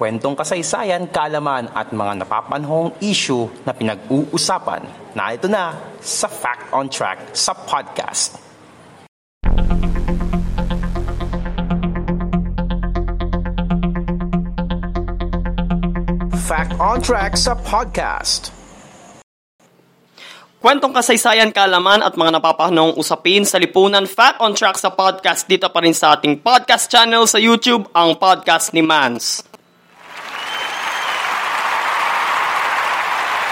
kwentong kasaysayan, kaalaman at mga napapanahong issue na pinag-uusapan na ito na sa Fact on Track sa podcast. Fact on Track sa podcast. Kwentong kasaysayan, kalaman at mga napapahanong usapin sa lipunan Fact on Track sa podcast dito pa rin sa ating podcast channel sa YouTube, ang Podcast ni Mans.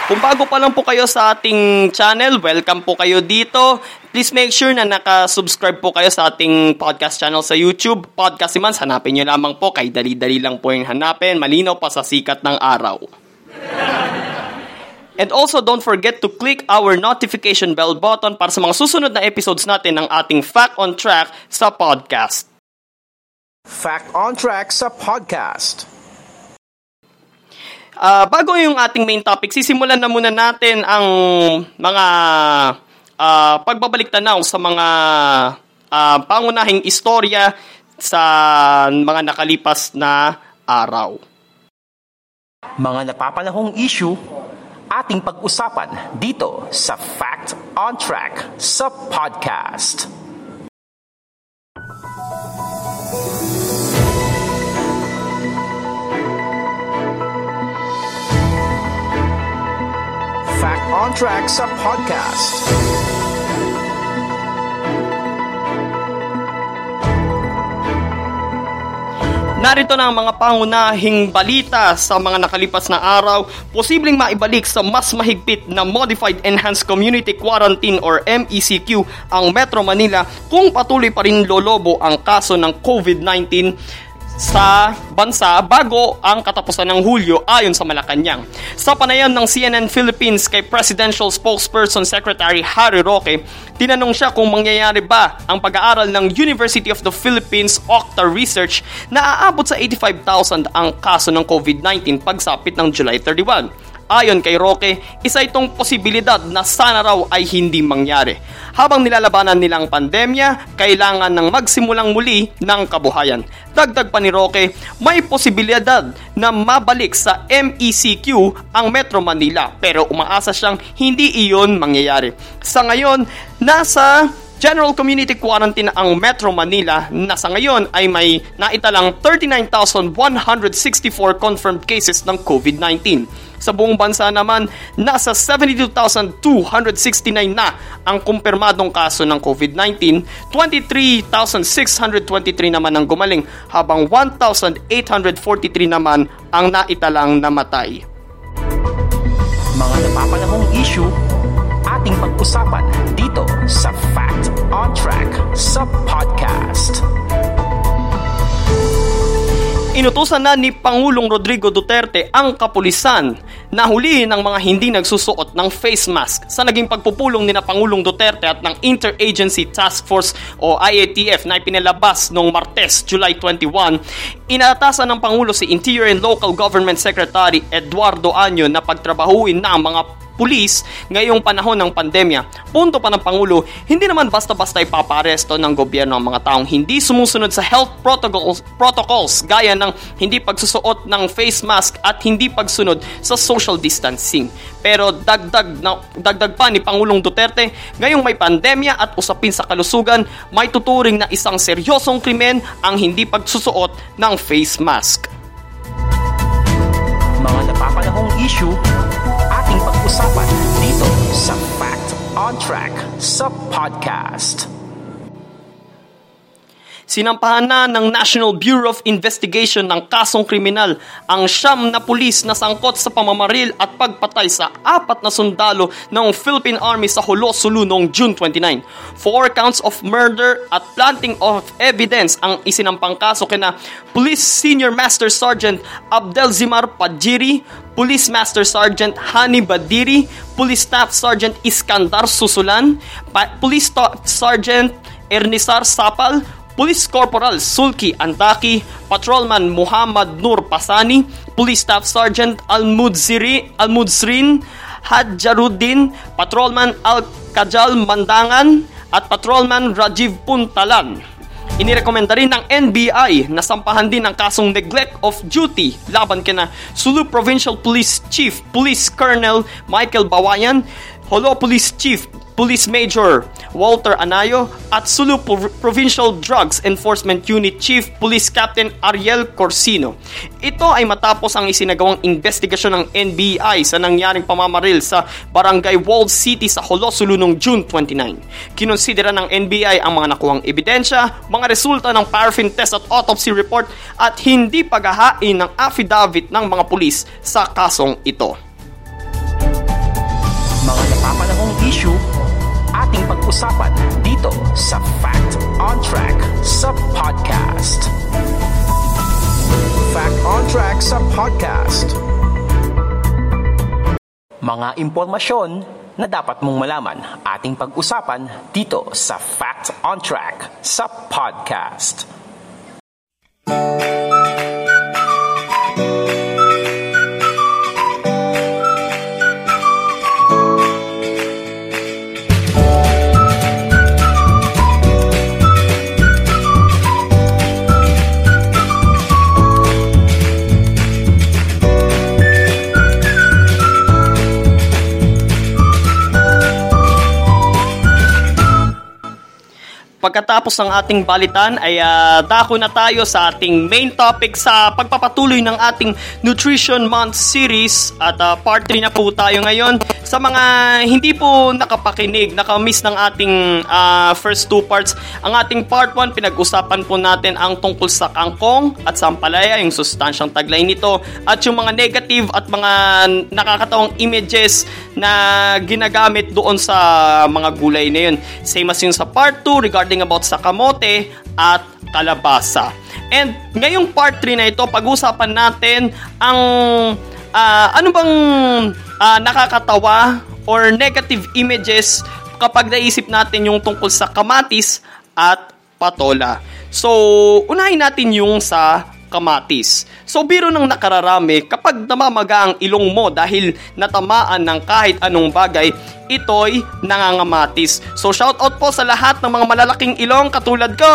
Kung bago pa lang po kayo sa ating channel, welcome po kayo dito. Please make sure na naka-subscribe po kayo sa ating podcast channel sa YouTube. Podcast si Mans, hanapin nyo lamang po. Kay dali-dali lang po yung hanapin. Malinaw pa sa sikat ng araw. And also, don't forget to click our notification bell button para sa mga susunod na episodes natin ng ating Fact on Track sa podcast. Fact on Track sa podcast. Uh, bago yung ating main topic, sisimulan na muna natin ang mga uh, pagbabalik tanaw sa mga uh, pangunahing istorya sa mga nakalipas na araw. Mga napapanahong issue ating pag-usapan dito sa Fact on Track sa podcast. On Track sa podcast. Narito na ang mga pangunahing balita sa mga nakalipas na araw, posibleng maibalik sa mas mahigpit na Modified Enhanced Community Quarantine or MECQ ang Metro Manila kung patuloy pa rin lolobo ang kaso ng COVID-19 sa bansa bago ang katapusan ng Hulyo ayon sa Malacanang. Sa panayam ng CNN Philippines kay Presidential Spokesperson Secretary Harry Roque, tinanong siya kung mangyayari ba ang pag-aaral ng University of the Philippines Octa Research na aabot sa 85,000 ang kaso ng COVID-19 pagsapit ng July 31. Ayon kay Roque, isa itong posibilidad na sana raw ay hindi mangyari. Habang nilalabanan nilang pandemya, kailangan ng magsimulang muli ng kabuhayan. Dagdag pa ni Roque, may posibilidad na mabalik sa MECQ ang Metro Manila pero umaasa siyang hindi iyon mangyayari. Sa ngayon, nasa General Community Quarantine ang Metro Manila na sa ngayon ay may naitalang 39,164 confirmed cases ng COVID-19. Sa buong bansa naman, nasa 72,269 na ang kumpirmadong kaso ng COVID-19, 23,623 naman ang gumaling, habang 1,843 naman ang naitalang namatay. Mga napapanahong issue, ating pag-usapan dito sa Fact on Track sa podcast. Inutusan na ni Pangulong Rodrigo Duterte ang kapulisan na huli ng mga hindi nagsusuot ng face mask sa naging pagpupulong ni na Pangulong Duterte at ng Interagency Task Force o IATF na ipinalabas noong Martes, July 21. Inaatasan ng Pangulo si Interior and Local Government Secretary Eduardo Anyo na pagtrabahuin na ang mga pulis ngayong panahon ng pandemya. Punto pa ng Pangulo, hindi naman basta-basta ipaparesto ng gobyerno ang mga taong hindi sumusunod sa health protocols, protocols gaya ng hindi pagsusuot ng face mask at hindi pagsunod sa social distancing. Pero dagdag, na, dagdag pa ni Pangulong Duterte, ngayong may pandemya at usapin sa kalusugan, may tuturing na isang seryosong krimen ang hindi pagsusuot ng face mask. Mga napapanahong issue Track sa podcast. Sinampahan na ng National Bureau of Investigation ng kasong kriminal ang siyam na pulis na sangkot sa pamamaril at pagpatay sa apat na sundalo ng Philippine Army sa Holo, Sulu noong June 29. Four counts of murder at planting of evidence ang isinampang kaso kina Police Senior Master Sergeant Abdelzimar Padjiri, Police Master Sergeant Hani Badiri, Police Staff Sergeant Iskandar Susulan, Police Staff Sergeant Ernisar Sapal, Police Corporal Sulki Antaki, Patrolman Muhammad Nur Pasani, Police Staff Sergeant Almudziri, Almudzrin Hadjaruddin, Patrolman Al Kajal Mandangan, at Patrolman Rajiv Puntalan. Inirekomenda rin ng NBI na sampahan din ang kasong neglect of duty laban kina Sulu Provincial Police Chief Police Colonel Michael Bawayan, Holo Police Chief Police Major Walter Anayo at Sulu Pro- Provincial Drugs Enforcement Unit Chief Police Captain Ariel Corsino. Ito ay matapos ang isinagawang investigasyon ng NBI sa nangyaring pamamaril sa Barangay Walled City sa Holo, Sulu noong June 29. Kinonsidera ng NBI ang mga nakuhang ebidensya, mga resulta ng paraffin test at autopsy report at hindi paghahain ng affidavit ng mga pulis sa kasong ito. Mga napapanahong issue, ating pag-usapan dito sa Fact on Track sa podcast. Fact on Track sa podcast. Mga impormasyon na dapat mong malaman ating pag-usapan dito sa Fact on Track sa podcast. Pagkatapos ng ating balitan ay ah, dako na tayo sa ating main topic sa pagpapatuloy ng ating Nutrition Month series at ah, part 3 na po tayo ngayon. Sa mga hindi po nakapakinig, nakamiss ng ating ah, first two parts, ang ating part 1 pinag-usapan po natin ang tungkol sa kangkong at sampalaya, yung sustansyang taglay nito at yung mga negative at mga nakakatawang images na ginagamit doon sa mga gulay na yun. Same as yung sa part 2 regarding about sa kamote at kalabasa. And ngayong part 3 na ito, pag-usapan natin ang ah, ano bang ah, nakakatawa or negative images kapag naisip natin yung tungkol sa kamatis at patola. So, unahin natin yung sa kamatis. So biro ng nakararami, kapag namamaga ang ilong mo dahil natamaan ng kahit anong bagay, ito'y nangangamatis. So shout out po sa lahat ng mga malalaking ilong katulad ko!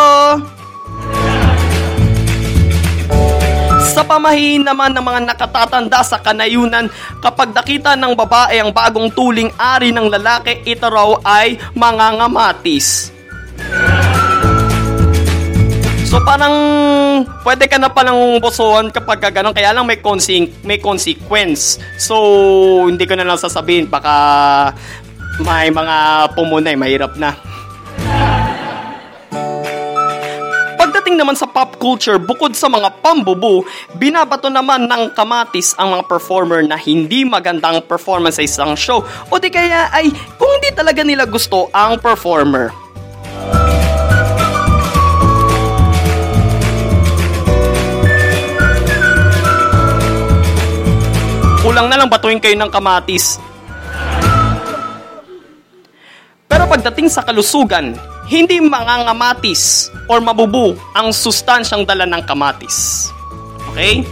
Sa pamahiin naman ng mga nakatatanda sa kanayunan, kapag nakita ng babae ang bagong tuling ari ng lalaki, ito raw ay mangangamatis. So parang pwede ka na palang bosohan kapag ka. Kaya lang may, conse- may consequence. So hindi ko na lang sasabihin. Baka may mga pumunay. Mahirap na. Pagdating naman sa pop culture, bukod sa mga pambubu, binabato naman ng kamatis ang mga performer na hindi magandang performance sa isang show o di kaya ay kung hindi talaga nila gusto ang performer. Kulang na lang batuin kayo ng kamatis. Pero pagdating sa kalusugan, hindi mangangamatis or mabubu ang sustansyang dala ng kamatis. Okay?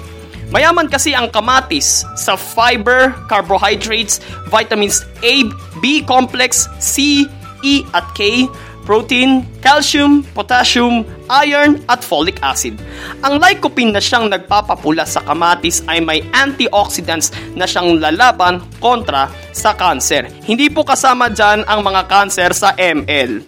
Mayaman kasi ang kamatis sa fiber, carbohydrates, vitamins A, B complex, C, E at K, protein, calcium, potassium, iron at folic acid. Ang lycopene na siyang nagpapapula sa kamatis ay may antioxidants na siyang lalaban kontra sa cancer. Hindi po kasama dyan ang mga cancer sa ML.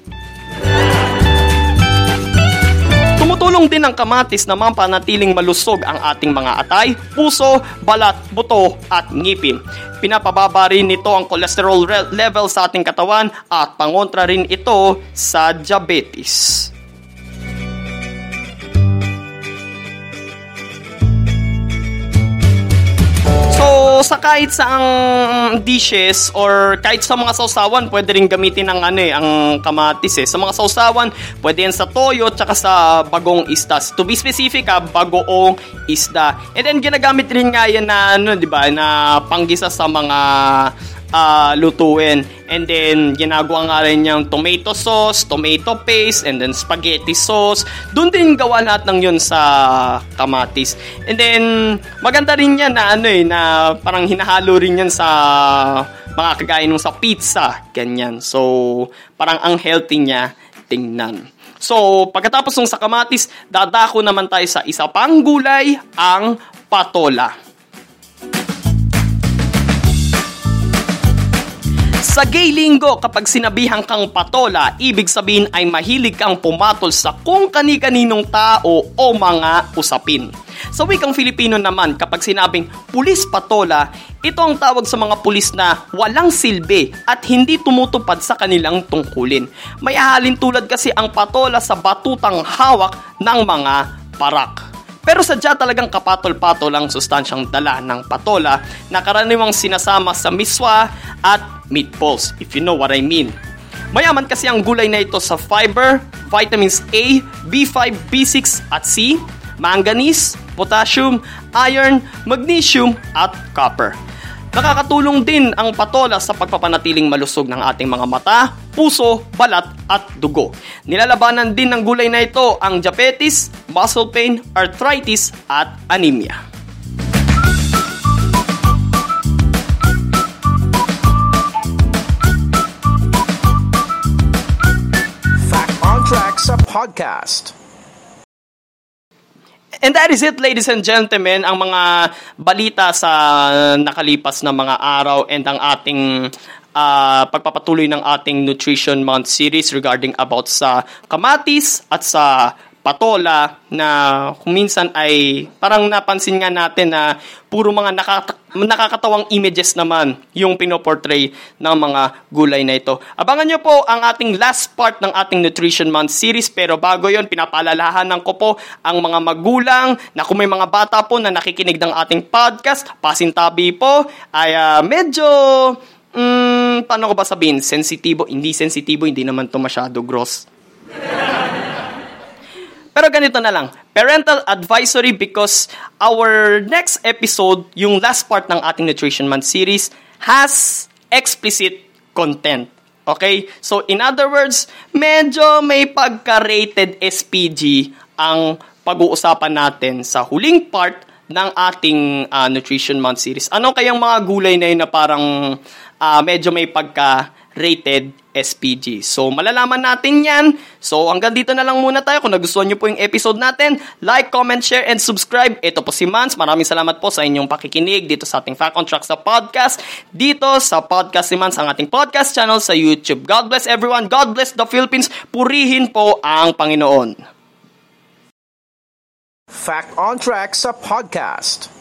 Tumutulong din ang kamatis na mampanatiling malusog ang ating mga atay, puso, balat, buto at ngipin. Pinapababa rin nito ang cholesterol level sa ating katawan at pangontra rin ito sa diabetes. Sa kahit sa ang dishes or kahit sa mga sausawan, pwede rin gamitin ang ano eh, ang kamatis eh. Sa mga sausawan, pwede yan sa toyo tsaka sa bagong isda. To be specific ah, bagoong isda. And then ginagamit rin nga yan na ano, 'di ba, na panggisa sa mga ah, lutuin. And then, ginagawa nga rin niyang tomato sauce, tomato paste, and then spaghetti sauce. Doon din gawa lahat ng yun sa kamatis. And then, maganda rin yan na ano eh, na parang hinahalo rin yan sa mga kagaya nung sa pizza. Ganyan. So, parang ang healthy niya tingnan. So, pagkatapos ng sa kamatis, dadako naman tayo sa isa pang gulay, ang patola. Sa gay linggo, kapag sinabihan kang patola, ibig sabihin ay mahilig kang pumatol sa kung kani-kaninong tao o mga usapin. Sa wikang Filipino naman, kapag sinabing pulis patola, ito ang tawag sa mga pulis na walang silbi at hindi tumutupad sa kanilang tungkulin. May ahalin tulad kasi ang patola sa batutang hawak ng mga parak. Pero sadya talagang kapatol-patol ang sustansyang dala ng patola na karaniwang sinasama sa miswa at meatballs, if you know what I mean. Mayaman kasi ang gulay na ito sa fiber, vitamins A, B5, B6 at C, manganese, potassium, iron, magnesium at copper. Nakakatulong din ang patola sa pagpapanatiling malusog ng ating mga mata, puso, balat at dugo. Nilalabanan din ng gulay na ito ang diabetes, muscle pain, arthritis at anemia. Podcast. And that is it, ladies and gentlemen, ang mga balita sa nakalipas na mga araw and ang ating uh, pagpapatuloy ng ating Nutrition Month series regarding about sa kamatis at sa patola na kuminsan ay parang napansin nga natin na puro mga nakata- nakakatawang images naman yung pinoportray ng mga gulay na ito. Abangan nyo po ang ating last part ng ating Nutrition Month series pero bago yon pinapaalalahanan ko po ang mga magulang na kung may mga bata po na nakikinig ng ating podcast, pasintabi po ay uh, medyo mm, paano ko ba sabihin, sensitibo, hindi sensitibo, hindi naman to masyado gross. Pero ganito na lang, parental advisory because our next episode, yung last part ng ating Nutrition Month series, has explicit content. Okay? So, in other words, medyo may pagka-rated SPG ang pag-uusapan natin sa huling part ng ating uh, Nutrition Month series. Ano kayang mga gulay na yun na parang uh, medyo may pagka-rated SPG. So, malalaman natin yan. So, hanggang dito na lang muna tayo. Kung nagustuhan nyo po yung episode natin, like, comment, share, and subscribe. Ito po si Mans. Maraming salamat po sa inyong pakikinig dito sa ating Fact on Track sa podcast. Dito sa podcast si Mans, ang ating podcast channel sa YouTube. God bless everyone. God bless the Philippines. Purihin po ang Panginoon. Fact on Track sa podcast.